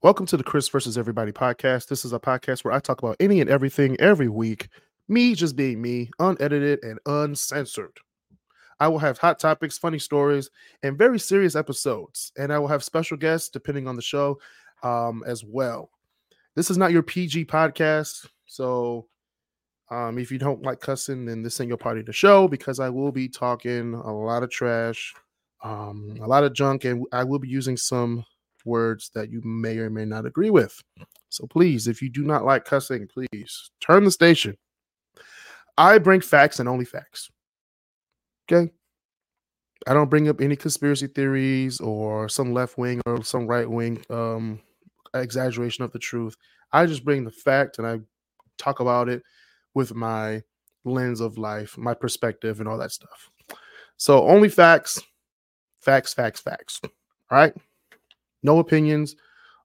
Welcome to the Kris versus Everybody podcast. This is a podcast where I talk about any and everything every week, me just being me, unedited and uncensored. I will have hot topics, funny stories, and very serious episodes. And I will have special guests depending on the show um, as well. This is not your PG podcast. So um, if you don't like cussing, then this ain't your party to show because I will be talking a lot of trash, um, a lot of junk, and I will be using some words that you may or may not agree with. So please, if you do not like cussing, please turn the station. I bring facts and only facts. Okay. I don't bring up any conspiracy theories or some left wing or some right wing um, exaggeration of the truth. I just bring the fact and I talk about it with my lens of life, my perspective, and all that stuff. So only facts, facts, facts, facts. All right no opinions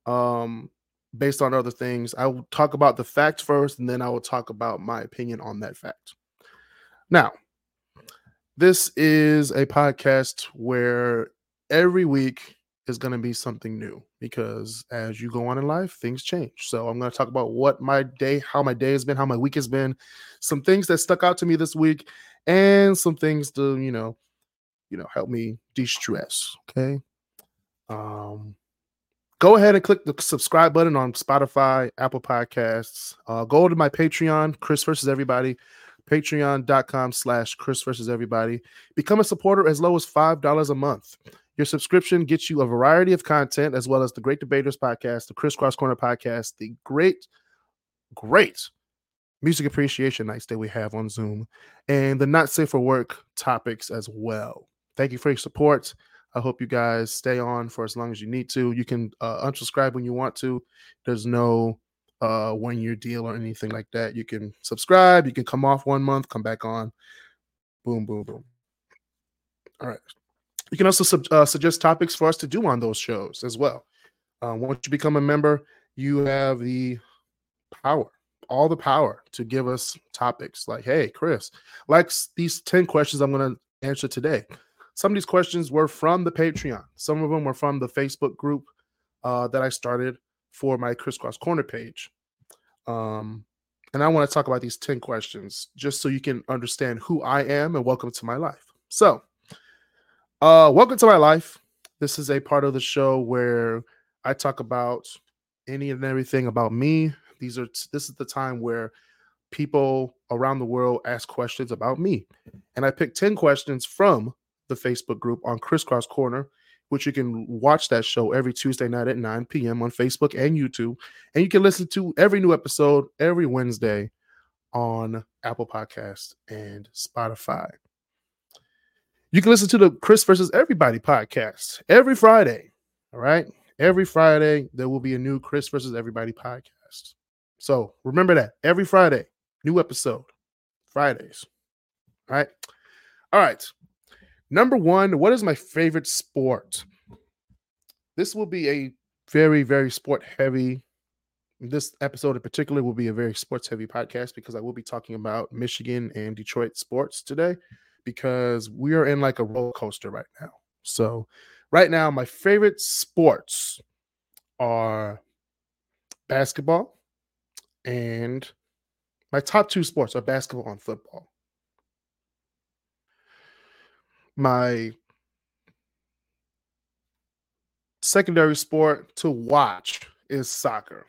um based on other things. I will talk about the facts first and then i will talk about my opinion on that fact. Now this is a podcast where every week is going to be something new because as you go on in life things change. So i'm going to talk about what my day how my day has been how my week has been some things that stuck out to me this week and some things to you know you know help me de-stress okay? Um go ahead and click the subscribe button on Spotify, Apple Podcasts. Uh, go to my Patreon, Kris versus Everybody, patreon.com slash Kris versus Everybody. Become a supporter as low as $5 a month. Your subscription gets you a variety of content as well as the Great Debaterz podcast, the krisCross Corner podcast, the great, great music appreciation nights that we have on Zoom, and the not safe for work topics as well. Thank you for your support. I hope you guys stay on for as long as you need to. You can uh, unsubscribe when you want to. There's no uh, one year deal or anything like that. You can subscribe. You can come off one month, come back on. Boom, boom, boom. All right. You can also sub- uh, suggest topics for us to do on those shows as well. Uh, once you become a member, you have the power, all the power to give us topics like, hey, Kris, like these 10 questions I'm going to answer today some of these questions were from the Patreon. Some of them were from the Facebook group uh, that I started for my krisCross Corner page. Um, and I want to talk about these 10 questions just so you can understand who I am and welcome to my life. So, uh, welcome to my life. This is a part of the show where I talk about any and everything about me. These are this is the time where people around the world ask questions about me. And I picked 10 questions from the Facebook group on krisCross Corner, which you can watch that show every Tuesday night at 9 p.m. on Facebook and YouTube. And you can listen to every new episode every Wednesday on Apple Podcasts and Spotify. You can listen to the Kris versus Everybody podcast every Friday. All right. Every Friday, there will be a new Kris versus Everybody podcast. So remember that every Friday, new episode, Fridays. All right. All right. Number one, what is my favorite sport? This will be a very, very sport heavy. This episode in particular will be a very sports heavy podcast because I will be talking about Michigan and Detroit sports today because we are in like a roller coaster right now. So, right now, my favorite sports are basketball and my top two sports are basketball and football my secondary sport to watch is soccer.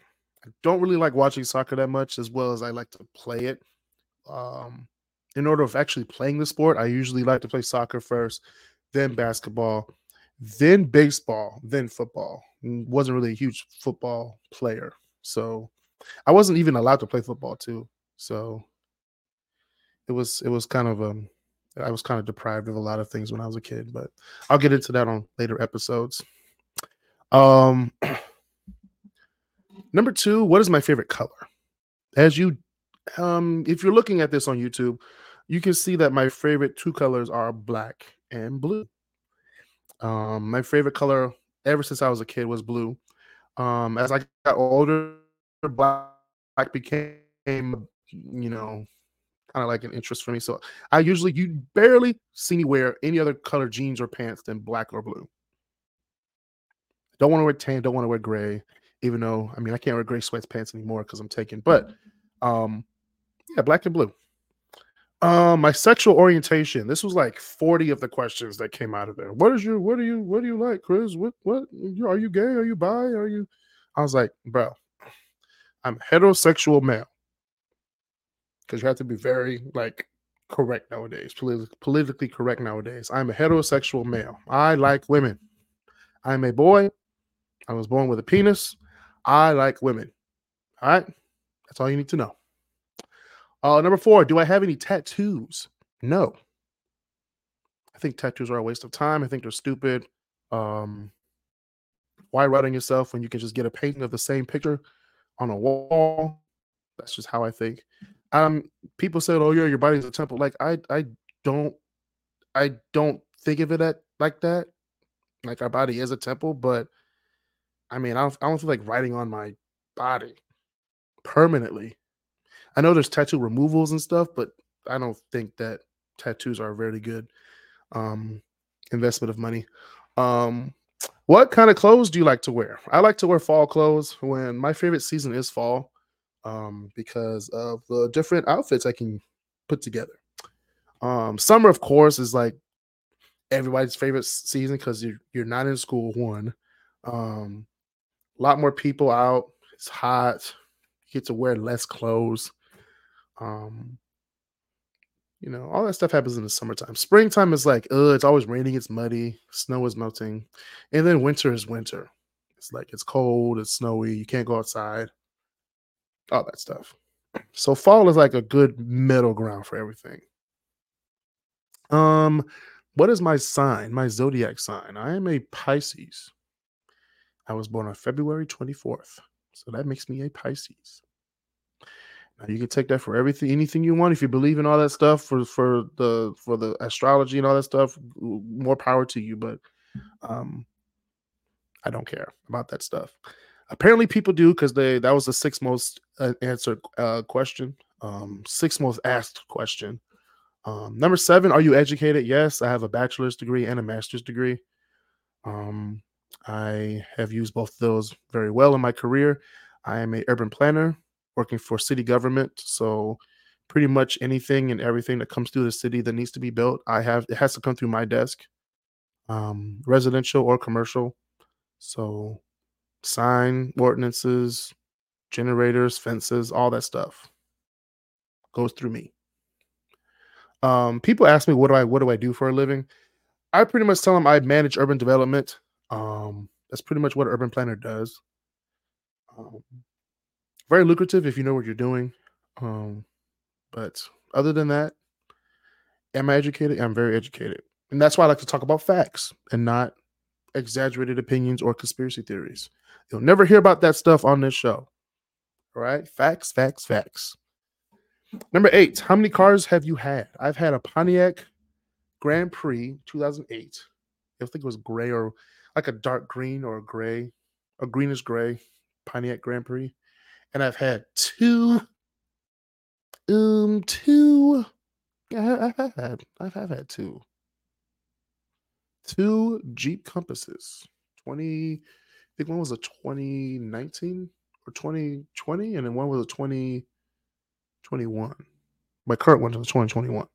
I don't really like watching soccer that much as well as I like to play it. Um, in order of actually playing the sport, I usually like to play soccer first, then basketball, then baseball, then football. Wasn't really a huge football player. So I wasn't even allowed to play football too. So it was it was kind of um I was kind of deprived of a lot of things when I was a kid, but I'll get into that on later episodes. Um, number two, what is my favorite color? As you, um, if you're looking at this on YouTube, you can see that my favorite two colors are black and blue. Um, my favorite color ever since I was a kid was blue. Um, as I got older, black became, you know, kind of like an interest for me. So I usually you barely see me wear any other color jeans or pants than black or blue. Don't want to wear tan, don't want to wear gray. even though I mean I can't wear gray sweatpants anymore because I'm taken. But um, yeah, black and blue. Um, my sexual orientation. This was like 40 of the questions that came out of there. What is your what do you what do you like, Kris? What what are you gay? Are you bi? Are you I was like, bro, I'm heterosexual male. Because you have to be very like correct nowadays, politi- politically correct nowadays. I'm a heterosexual male. I like women. I'm a boy. I was born with a penis. I like women. All right. That's all you need to know. Uh, number four, do I have any tattoos? No. I think tattoos are a waste of time. I think they're stupid. Um, why on yourself when you can just get a painting of the same picture on a wall? That's just how I think. Um, people said, "Oh, yeah, your body's a temple." Like I, I don't, I don't think of it at like that. Like our body is a temple, but I mean, I don't, I don't feel like writing on my body permanently. I know there's tattoo removals and stuff, but I don't think that tattoos are a very good um, investment of money. Um, what kind of clothes do you like to wear? I like to wear fall clothes when my favorite season is fall um, because of the different outfits I can put together. Um, summer, of course, is like everybody's favorite season because you're you're not in school. One, um, a lot more people out. It's hot. You get to wear less clothes. Um, you know, all that stuff happens in the summertime. Springtime is like, uh, it's always raining, it's muddy, snow is melting, and then winter is winter. It's like it's cold, it's snowy, you can't go outside, all that stuff. So fall is like a good middle ground for everything. Um, what is my sign? My zodiac sign. I am a Pisces. I was born on February 24th. So that makes me a Pisces. Now you can take that for everything, anything you want. If you believe in all that stuff for for the for the astrology and all that stuff, more power to you. But um, I don't care about that stuff. Apparently, people do because they that was the sixth most uh, answered uh, question, um, sixth most asked question. Um, number seven, are you educated? Yes, I have a bachelor's degree and a master's degree. Um, I have used both of those very well in my career. I am a urban planner working for city government. So pretty much anything and everything that comes through the city that needs to be built, I have it has to come through my desk. Um, residential or commercial. So sign ordinances, generators, fences, all that stuff goes through me. Um, people ask me what do I what do I do for a living? I pretty much tell them I manage urban development. Um, that's pretty much what an urban planner does. Um, very lucrative if you know what you're doing. Um, but other than that, am I educated? I'm very educated. And that's why I like to talk about facts and not exaggerated opinions or conspiracy theories. You'll never hear about that stuff on this show. All right? Facts, facts, facts. Number eight, how many cars have you had? I've had a Pontiac Grand Prix 2008. I think it was gray or like a dark green or a gray, a greenish gray Pontiac Grand Prix and I've had two, um, two. I've had, I've, had two, two Jeep Compasses. Twenty, I think one was a 2019 or 2020, and then one was a 2021. My current one is 2021,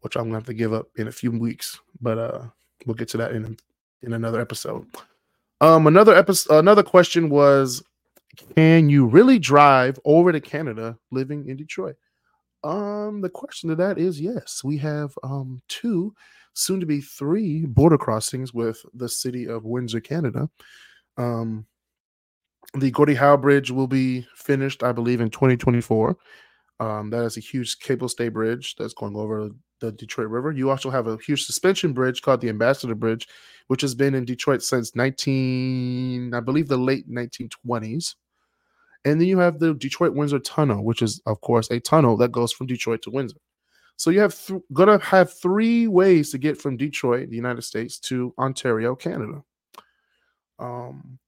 which I'm gonna have to give up in a few weeks, but uh, we'll get to that in in another episode. Um, another episode, another question was can you really drive over to Canada living in Detroit? Um, the question to that is yes. We have um two, soon to be three border crossings with the city of Windsor, Canada. Um, the Gordie Howe Bridge will be finished, I believe, in 2024. Um, that is a huge cable stay bridge that's going over the Detroit River. You also have a huge suspension bridge called the Ambassador Bridge, which has been in Detroit since 19, I believe, the late 1920s. And then you have the Detroit Windsor Tunnel, which is, of course, a tunnel that goes from Detroit to Windsor. So you have th- gonna have three ways to get from Detroit, the United States, to Ontario, Canada. Um,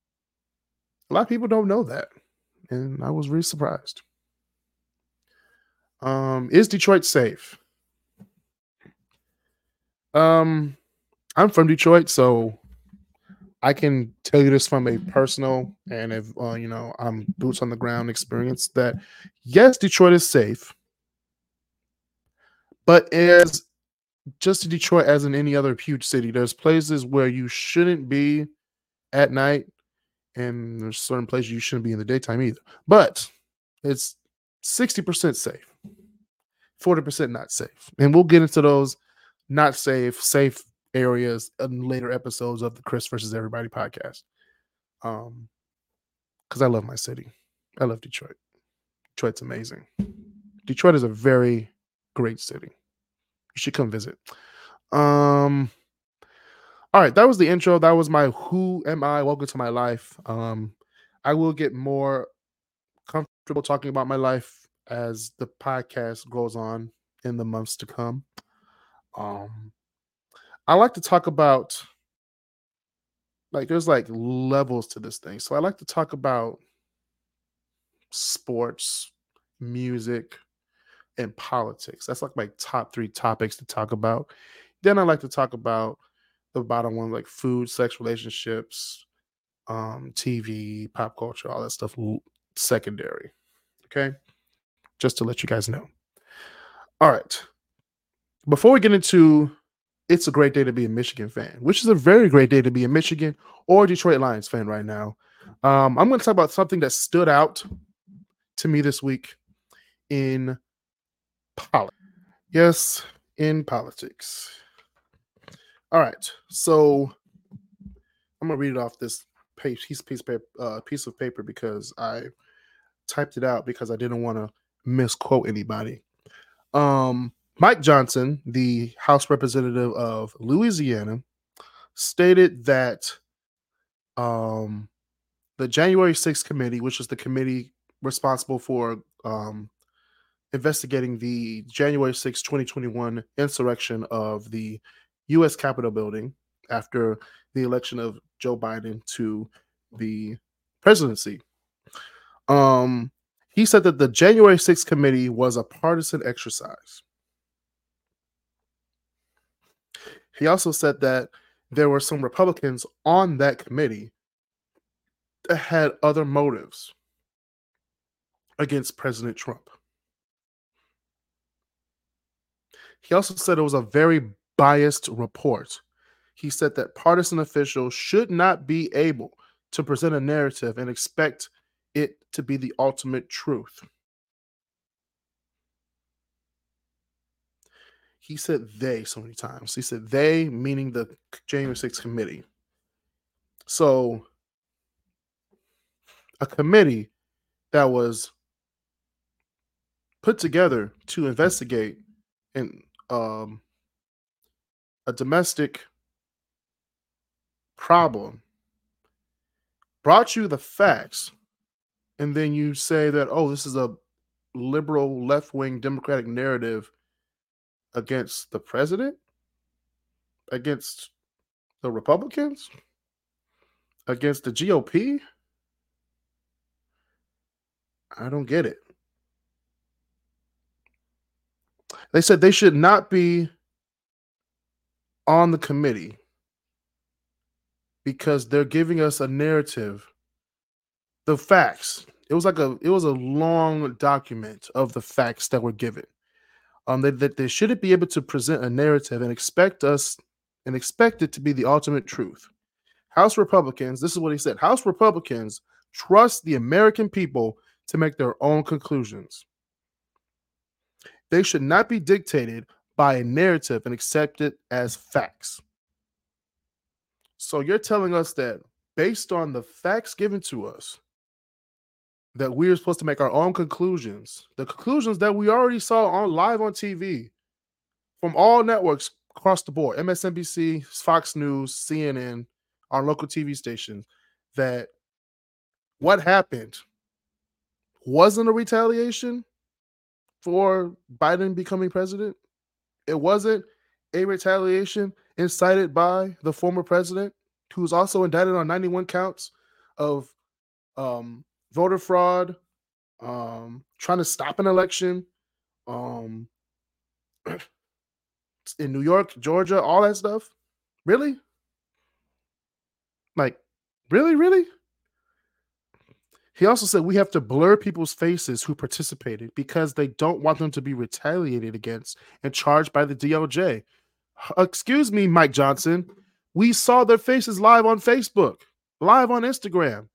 a lot of people don't know that, and I was really surprised. Um, is Detroit safe? Um, I'm from Detroit, so I can tell you this from a personal and if uh, you know I'm boots on the ground experience that yes, Detroit is safe, but as just Detroit as in any other huge city, there's places where you shouldn't be at night, and there's certain places you shouldn't be in the daytime either. But it's 60% safe, 40% not safe. And we'll get into those not safe, safe areas in later episodes of the Kris versus Everybody podcast. Um, because I love my city. I love Detroit. Detroit's amazing. Detroit is a very great city. You should come visit. Um all right, that was the intro. That was my who am I? Welcome to my life. Um I will get more comfortable talking about my life as the podcast goes on in the months to come. Um I like to talk about like there's like levels to this thing. So I like to talk about sports, music, and politics. That's like my top three topics to talk about. Then I like to talk about the bottom one, like food, sex, relationships, um, TV, pop culture, all that stuff, secondary. Okay. Just to let you guys know. All right. Before we get into it's a great day to be a Michigan fan, which is a very great day to be a Michigan or Detroit Lions fan right now. Um, I'm going to talk about something that stood out to me this week in politics. Yes, in politics. All right, so I'm gonna read it off this page, piece, piece, paper, uh, piece of paper because I typed it out because I didn't want to misquote anybody. Um, Mike Johnson, the House representative of Louisiana, stated that um, the January 6th committee, which is the committee responsible for um, investigating the January 6, 2021 insurrection of the U.S. Capitol building after the election of Joe Biden to the presidency. Um, he said that the January 6th committee was a partisan exercise. He also said that there were some Republicans on that committee that had other motives against President Trump. He also said it was a very biased report. He said that partisan officials should not be able to present a narrative and expect it to be the ultimate truth. He said they so many times. He said they, meaning the January 6th committee. So, a committee that was put together to investigate and um, a domestic problem brought you the facts and then you say that oh this is a liberal left-wing democratic narrative against the president? Against the republicans? Against the gop i don't get it. They said they should not be on the committee because they're giving us a narrative, the facts. It was like a it was a long document of the facts that were given. Um, that they, they shouldn't be able to present a narrative and expect us and expect it to be the ultimate truth. House Republicans, this is what he said. House Republicans trust the American people to make their own conclusions. They should not be dictated by a narrative and accept it as facts. So you're telling us that based on the facts given to us, that we're supposed to make our own conclusions, the conclusions that we already saw on live on TV from all networks across the board, MSNBC, Fox News, CNN, our local TV stations, that what happened wasn't a retaliation, for Biden becoming president. It wasn't a retaliation incited by the former president, who was also indicted on 91 counts of um, voter fraud, um, trying to stop an election, um, in New York, Georgia, all that stuff. Really? Like, really, really? He also said we have to blur people's faces who participated because they don't want them to be retaliated against and charged by the DOJ. Excuse me, Mike Johnson. We saw their faces live on Facebook, live on Instagram,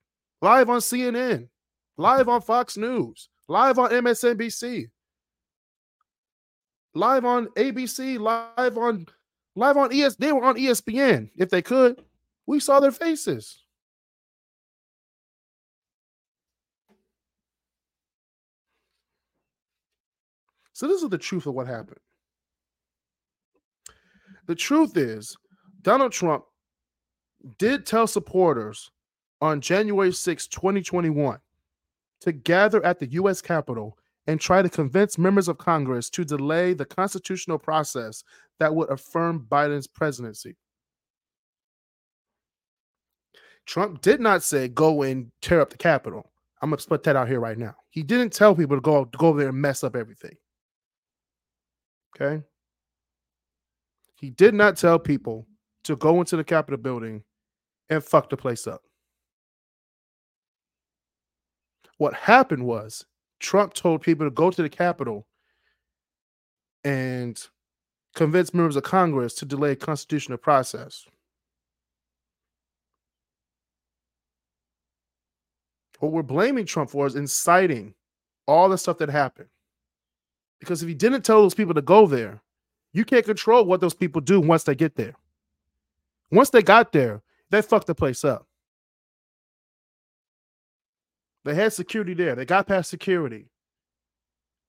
live on CNN, live on Fox News, live on MSNBC, live on ABC, live on live on ES. They were on ESPN if they could. We saw their faces. So this is the truth of what happened. The truth is, Donald Trump did tell supporters on January 6, 2021, to gather at the U.S. Capitol and try to convince members of Congress to delay the constitutional process that would affirm Biden's presidency. Trump did not say go and tear up the Capitol. I'm gonna split that out here right now. He didn't tell people to go go there and mess up everything. Okay. He did not tell people to go into the Capitol building and fuck the place up. What happened was Trump told people to go to the Capitol and convince members of Congress to delay constitutional process. What we're blaming Trump for is inciting all the stuff that happened. Because if he didn't tell those people to go there, you can't control what those people do once they get there. Once they got there, they fucked the place up. They had security there. They got past security.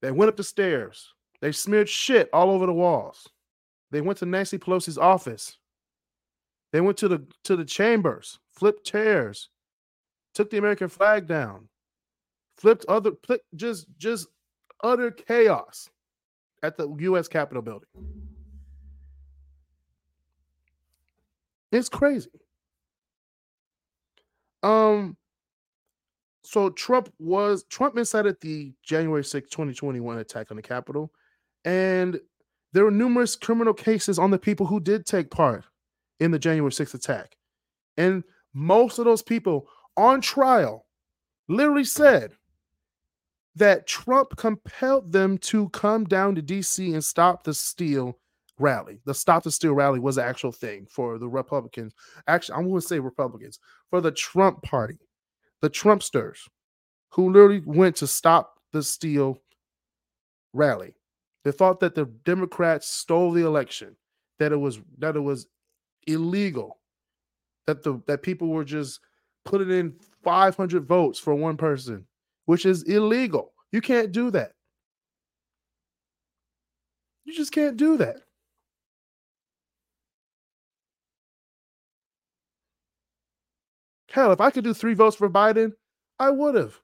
They went up the stairs. They smeared shit all over the walls. They went to Nancy Pelosi's office. They went to the to the chambers, flipped chairs, took the American flag down, flipped other just just utter chaos at the U.S. Capitol building. It's crazy. Um, so Trump was Trump incited the January 6, 2021 attack on the Capitol, and there were numerous criminal cases on the people who did take part in the January 6th attack. And most of those people on trial literally said that Trump compelled them to come down to DC and stop the steal rally. The stop the steal rally was an actual thing for the Republicans. Actually, I'm going to say Republicans for the Trump party, the Trumpsters, who literally went to stop the steal rally. They thought that the Democrats stole the election, that it was that it was illegal, that the that people were just putting in 500 votes for one person which is illegal. You can't do that. You just can't do that. Hell, if I could do three votes for Biden, I would have.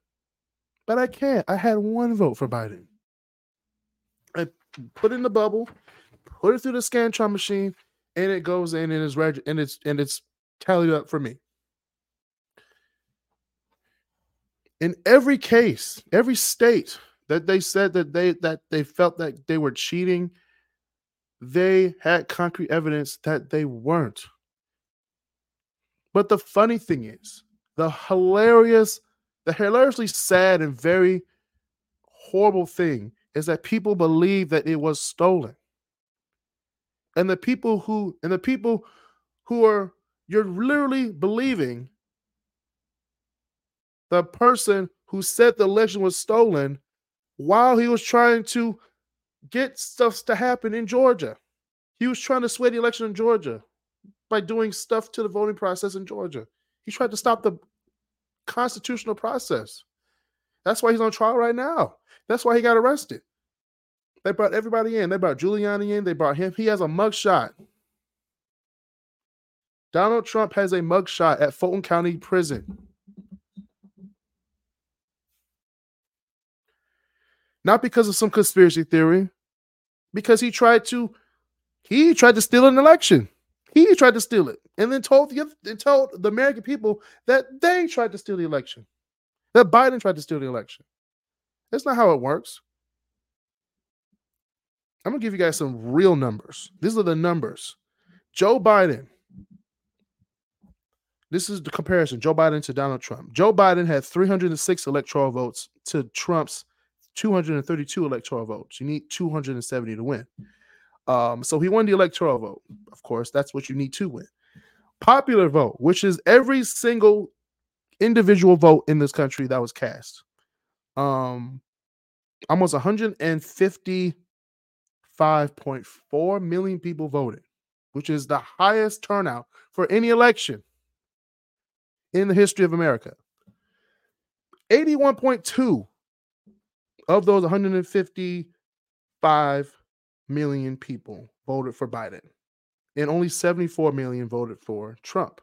But I can't. I had one vote for Biden. I put in the bubble, put it through the Scantron machine, and it goes in and is reg- and it's and it's tallied up for me. In every case, every state that they said that they that they felt that they were cheating, they had concrete evidence that they weren't. But the funny thing is, the hilarious, the hilariously sad and very horrible thing is that people believe that it was stolen. And the people who and the people who are you're literally believing the person who said the election was stolen while he was trying to get stuff to happen in Georgia. He was trying to sway the election in Georgia by doing stuff to the voting process in Georgia. He tried to stop the constitutional process. That's why he's on trial right now. That's why he got arrested. They brought everybody in. They brought Giuliani in. They brought him. He has a mugshot. Donald Trump has a mugshot at Fulton County Prison. Not because of some conspiracy theory, because he tried to he tried to steal an election. He tried to steal it, and then told the and told the American people that they tried to steal the election, that Biden tried to steal the election. That's not how it works. I'm gonna give you guys some real numbers. These are the numbers. Joe Biden this is the comparison Joe Biden to Donald Trump. Joe Biden had 306 electoral votes to Trump's 232 electoral votes. You need 270 to win. Um, so he won the electoral vote. Of course, that's what you need to win. Popular vote, which is every single individual vote in this country that was cast. Um, almost 155.4 million people voted, which is the highest turnout for any election in the history of America. 81.2 of those 155 million people voted for Biden, and only 74 million voted for Trump,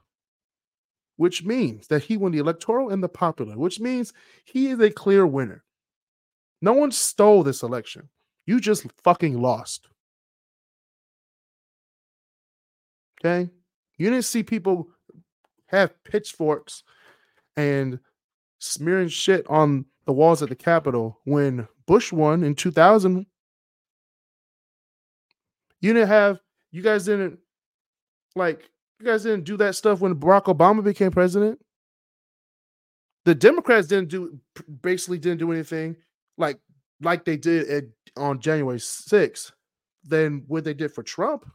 which means that he won the electoral and the popular, which means he is a clear winner. No one stole this election. You just fucking lost. Okay? You didn't see people have pitchforks and smearing shit on the walls at the Capitol when Bush won in 2000. You didn't have, you guys didn't like, you guys didn't do that stuff when Barack Obama became president. The Democrats didn't do, basically didn't do anything like, like they did at, on January 6th than what they did for Trump.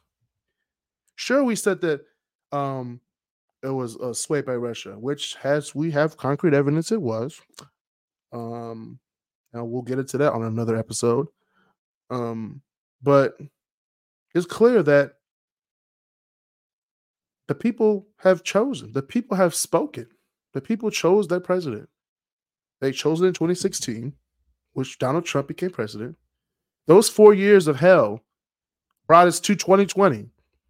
Sure, we said that um it was a sway by Russia, which has we have concrete evidence it was. Um, and we'll get into that on another episode. Um, but it's clear that the people have chosen, the people have spoken, the people chose their president. They chose it in 2016, which Donald Trump became president. Those four years of hell brought us to 2020,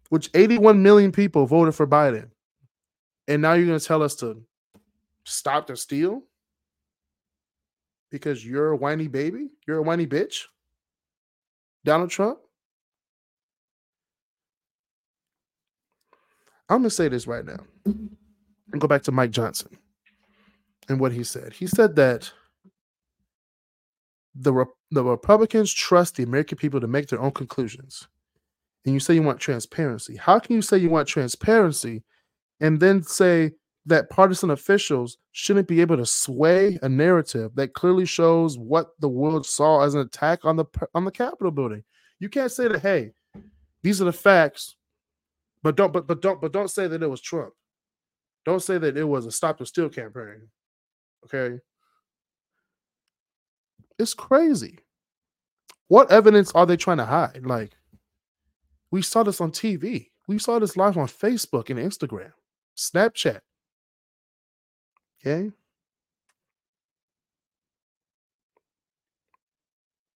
which 81 million people voted for Biden. And now you're going to tell us to stop the steal? Because you're a whiny baby? You're a whiny bitch? Donald Trump? I'm going to say this right now and go back to Mike Johnson and what he said. He said that the, the Republicans trust the American people to make their own conclusions. And you say you want transparency. How can you say you want transparency and then say that partisan officials shouldn't be able to sway a narrative that clearly shows what the world saw as an attack on the on the Capitol building. You can't say that, hey, these are the facts, but don't but but don't but don't say that it was Trump. Don't say that it was a stop the steal campaign. Okay. It's crazy. What evidence are they trying to hide? Like, we saw this on TV. We saw this live on Facebook and Instagram. Snapchat. Okay.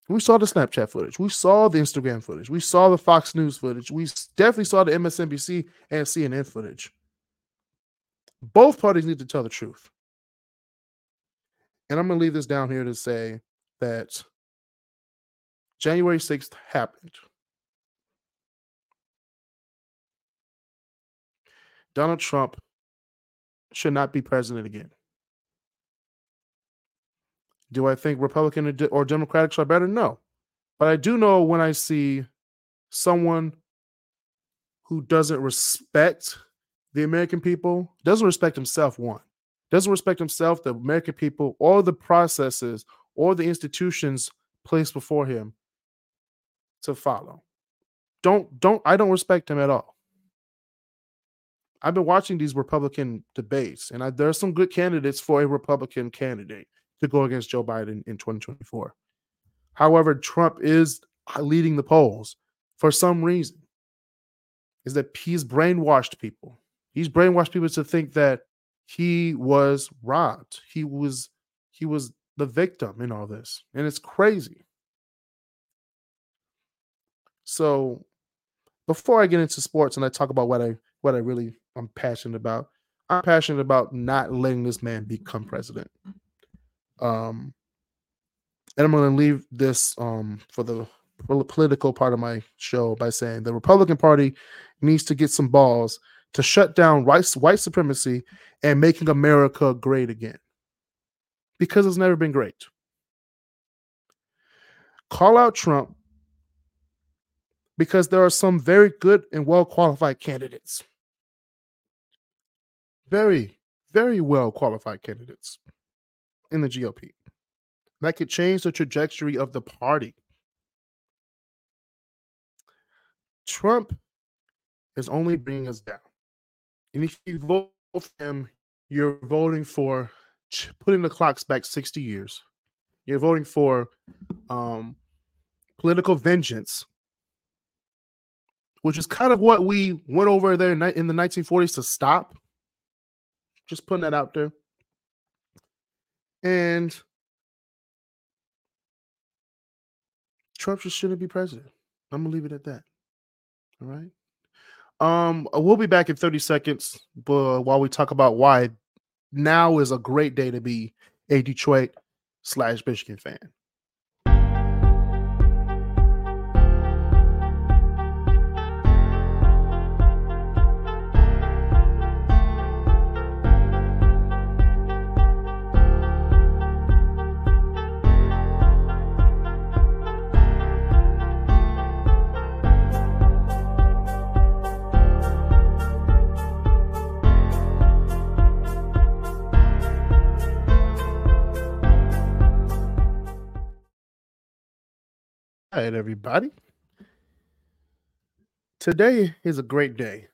We saw the Snapchat footage. We saw the Instagram footage. We saw the Fox News footage. We definitely saw the MSNBC and CNN footage. Both parties need to tell the truth. And I'm going to leave this down here to say that January 6th happened. Donald Trump should not be president again. Do I think Republican or Democrats are better? No. But I do know when I see someone who doesn't respect the American people, doesn't respect himself, one, doesn't respect himself, the American people, or the processes or the institutions placed before him to follow. Don't, don't, I don't respect him at all. I've been watching these Republican debates, and I, there are some good candidates for a Republican candidate to go against Joe Biden in 2024. However, Trump is uh, leading the polls for some reason. Is that he's brainwashed people? He's brainwashed people to think that he was robbed. He was he was the victim in all this, and it's crazy. So, before I get into sports and I talk about what I what I really I'm passionate about. I'm passionate about not letting this man become president. Um, and I'm going to leave this um for the political part of my show by saying the Republican Party needs to get some balls to shut down white, white supremacy and making America great again. Because it's never been great. Call out Trump because there are some very good and well qualified candidates very, very well qualified candidates in the GOP that could change the trajectory of the party. Trump is only bringing us down. And if you vote for him, you're voting for putting the clocks back 60 years. You're voting for um, political vengeance, which is kind of what we went over there in the 1940s to stop. Just putting that out there. And Trump just shouldn't be president. I'm gonna leave it at that. All right. Um, we'll be back in 30 seconds, but while we talk about why now is a great day to be a Detroit slash Michigan fan. Everybody. Today is a great day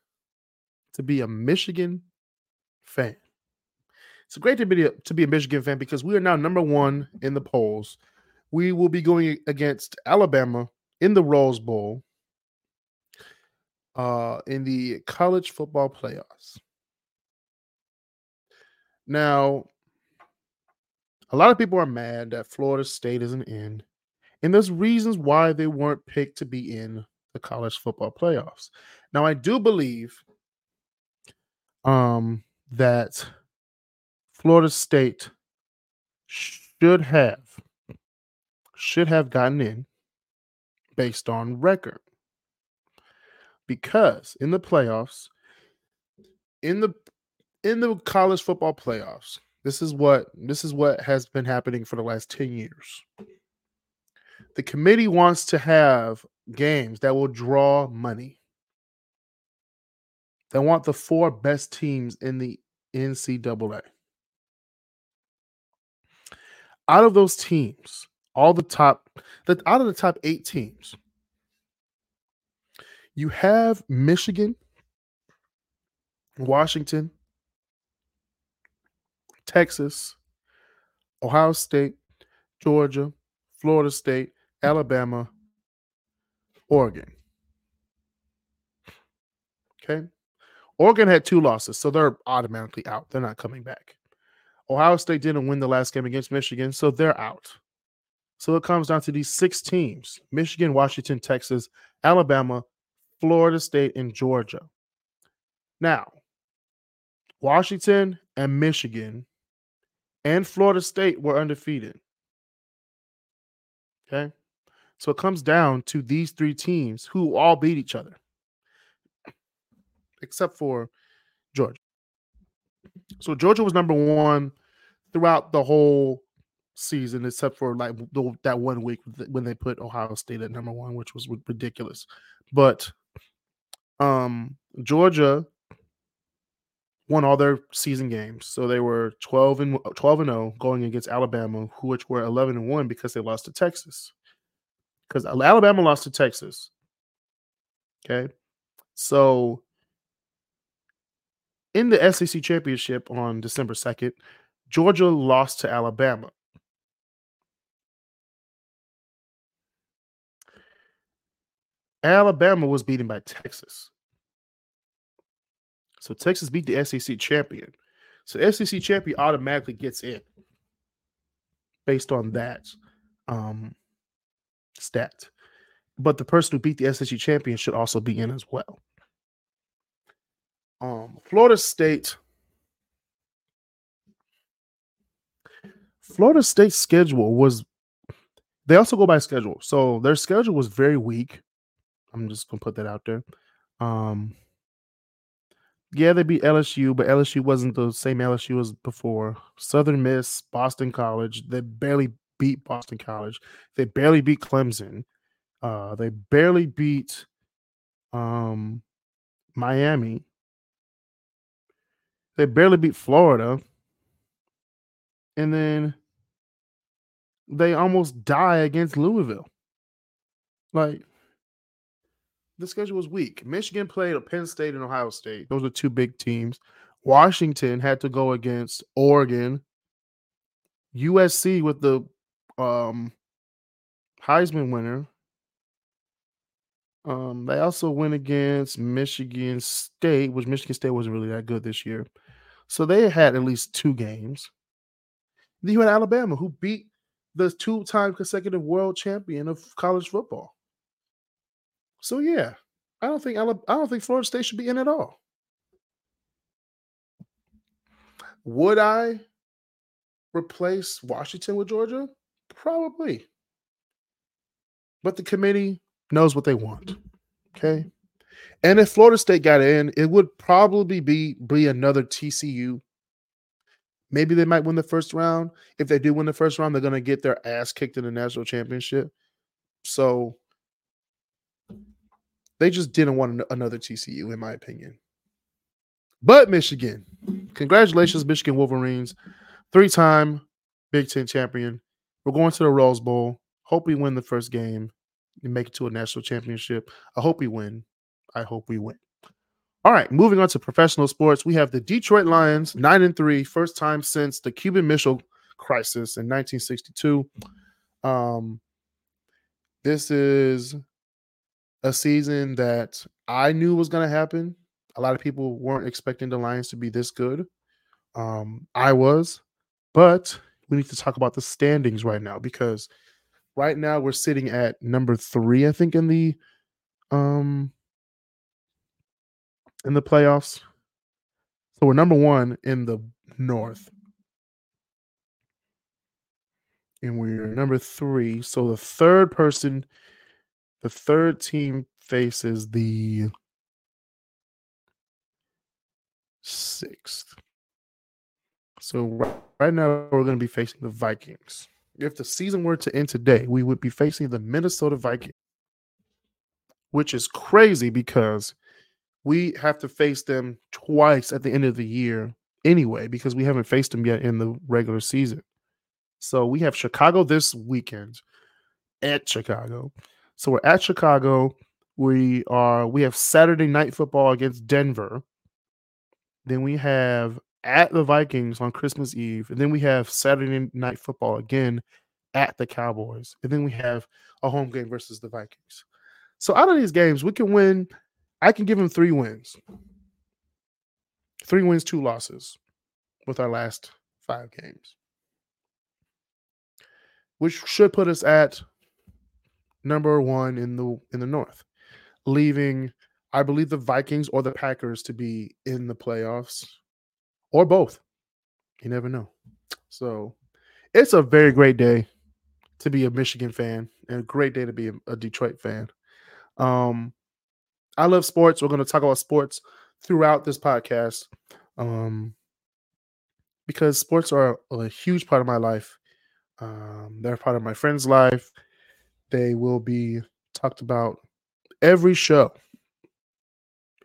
to be a Michigan fan. It's a great day to be a, to be a Michigan fan because we are now number one in the polls. We will be going against Alabama in the Rose Bowl uh, in the college football playoffs. Now, a lot of people are mad that Florida State isn't in and there's reasons why they weren't picked to be in the college football playoffs. Now, I do believe um, that Florida State should have should have gotten in based on record because in the playoffs in the in the college football playoffs this is what this is what has been happening for the last 10 years the committee wants to have games that will draw money. They want the four best teams in the NCAA. Out of those teams, all the top, the, out of the top eight teams, you have Michigan, Washington, Texas, Ohio State, Georgia, Florida State, Alabama, Oregon. Okay. Oregon had two losses, so they're automatically out. They're not coming back. Ohio State didn't win the last game against Michigan, so they're out. So it comes down to these six teams Michigan, Washington, Texas, Alabama, Florida State, and Georgia. Now, Washington and Michigan and Florida State were undefeated. Okay. So it comes down to these three teams who all beat each other, except for Georgia. So Georgia was number one throughout the whole season, except for like the, that one week when they put Ohio State at number one, which was ridiculous. But um, Georgia won all their season games, so they were twelve and twelve and 0 going against Alabama, which were eleven and one because they lost to Texas because Alabama lost to Texas. Okay. So in the SEC championship on December 2nd, Georgia lost to Alabama. Alabama was beaten by Texas. So Texas beat the SEC champion. So SEC champion automatically gets in based on that. Um, stat. But the person who beat the SEC champion should also be in as well. Um, Florida State. Florida State's schedule was they also go by schedule. So their schedule was very weak. I'm just gonna put that out there. Um yeah, they beat LSU, but LSU wasn't the same LSU as before. Southern Miss, Boston College, they barely beat Boston College. They barely beat Clemson. Uh, they barely beat um, Miami. They barely beat Florida. And then they almost die against Louisville. Like the schedule was weak. Michigan played a Penn State and Ohio State. Those are two big teams. Washington had to go against Oregon. USC with the um, Heisman winner. Um, they also went against Michigan State, which Michigan State wasn't really that good this year. So they had at least two games. Then you had Alabama, who beat the two-time consecutive world champion of college football. So yeah, I don't think I don't think Florida State should be in at all. Would I replace Washington with Georgia? Probably. But the committee knows what they want. Okay. And if Florida State got in, it would probably be be another TCU. Maybe they might win the first round. If they do win the first round, they're going to get their ass kicked in the national championship. So they just didn't want another TCU, in my opinion. But Michigan, congratulations, Michigan Wolverines, three-time Big Ten champion. We're going to the Rose Bowl. Hope we win the first game and make it to a national championship. I hope we win. I hope we win. All right, moving on to professional sports, we have the Detroit Lions, nine and three, first time since the Cuban Missile Crisis in 1962. Um, this is a season that I knew was going to happen. A lot of people weren't expecting the Lions to be this good. Um, I was, but we need to talk about the standings right now because right now we're sitting at number three, I think, in the um in the playoffs. So we're number one in the North. And we're number three. So the third person the third team faces the sixth. So right, now we're going to be facing the Vikings. If the season were to end today, we would be facing the Minnesota Vikings, which is crazy because we have to face them twice at the end of the year anyway because we haven't faced them yet in the regular season. So we have Chicago this weekend at Chicago. So we're at Chicago. We are we have Saturday night football against Denver. Then we have at the Vikings on Christmas Eve, and then we have Saturday night football again at the Cowboys, and then we have a home game versus the Vikings. So out of these games, we can win. I can give them three wins, three wins, two losses, with our last five games, which should put us at number one in the in the North, leaving I believe the Vikings or the Packers to be in the playoffs, or both. You never know. So it's a very great day to be a Michigan fan and a great day to be a, Detroit fan. Um, I love sports. We're going to talk about sports throughout this podcast um, because sports are a, a huge part of my life. Um, they're part of my friend's life. They will be talked about every show,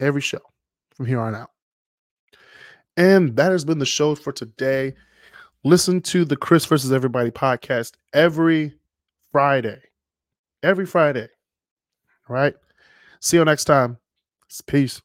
every show from here on out. And that has been the show for today. Listen to the Kris versus Everybody podcast every Friday. Every Friday. All right. See you next time. Peace.